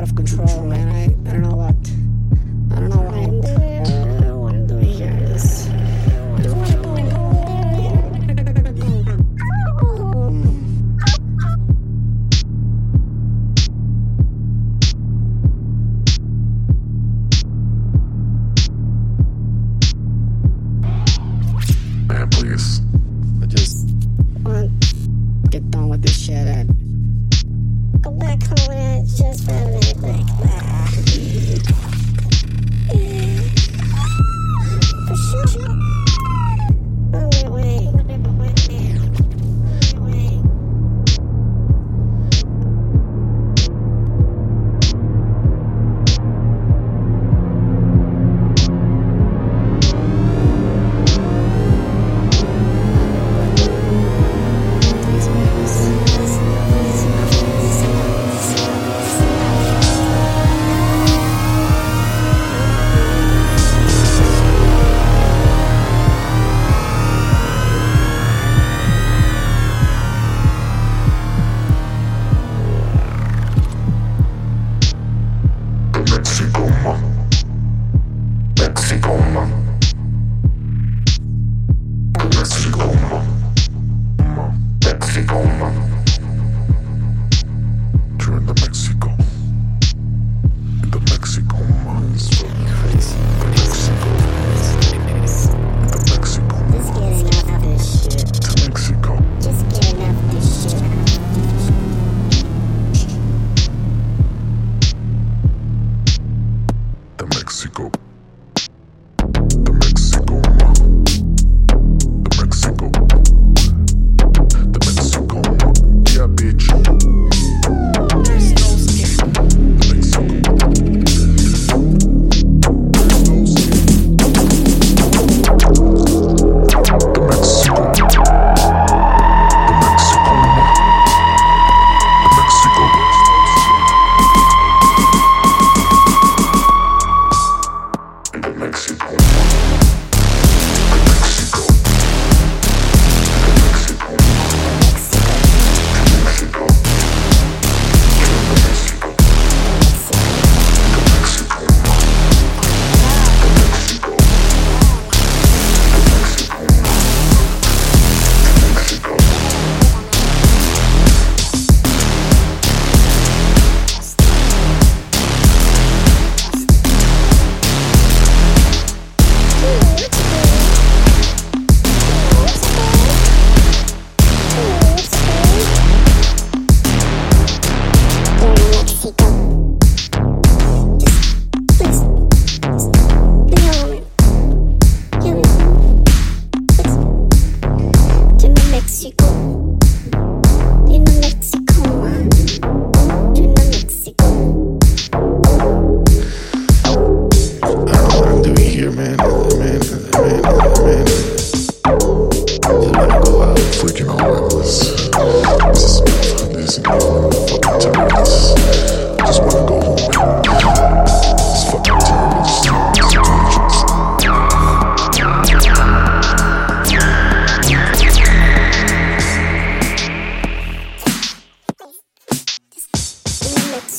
out of control. come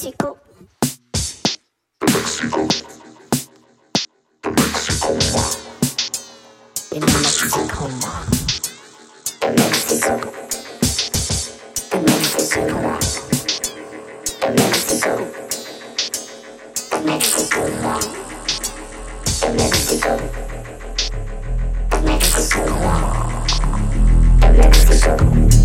Mexico. Mexico. Mexico. Mexico. Mexico. Mexico. Mexico. Mexico. Mexico. Mexico.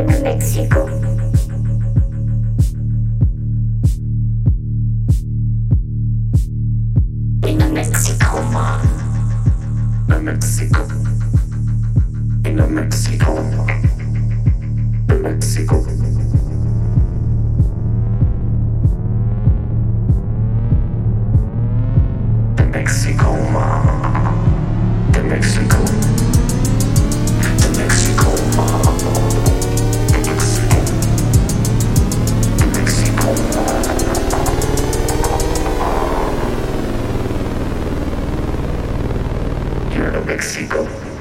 México. In a Mexico war. A Mexico. In a Mexico war. A Mexico. The Mexico war. The Mexico. Mexico.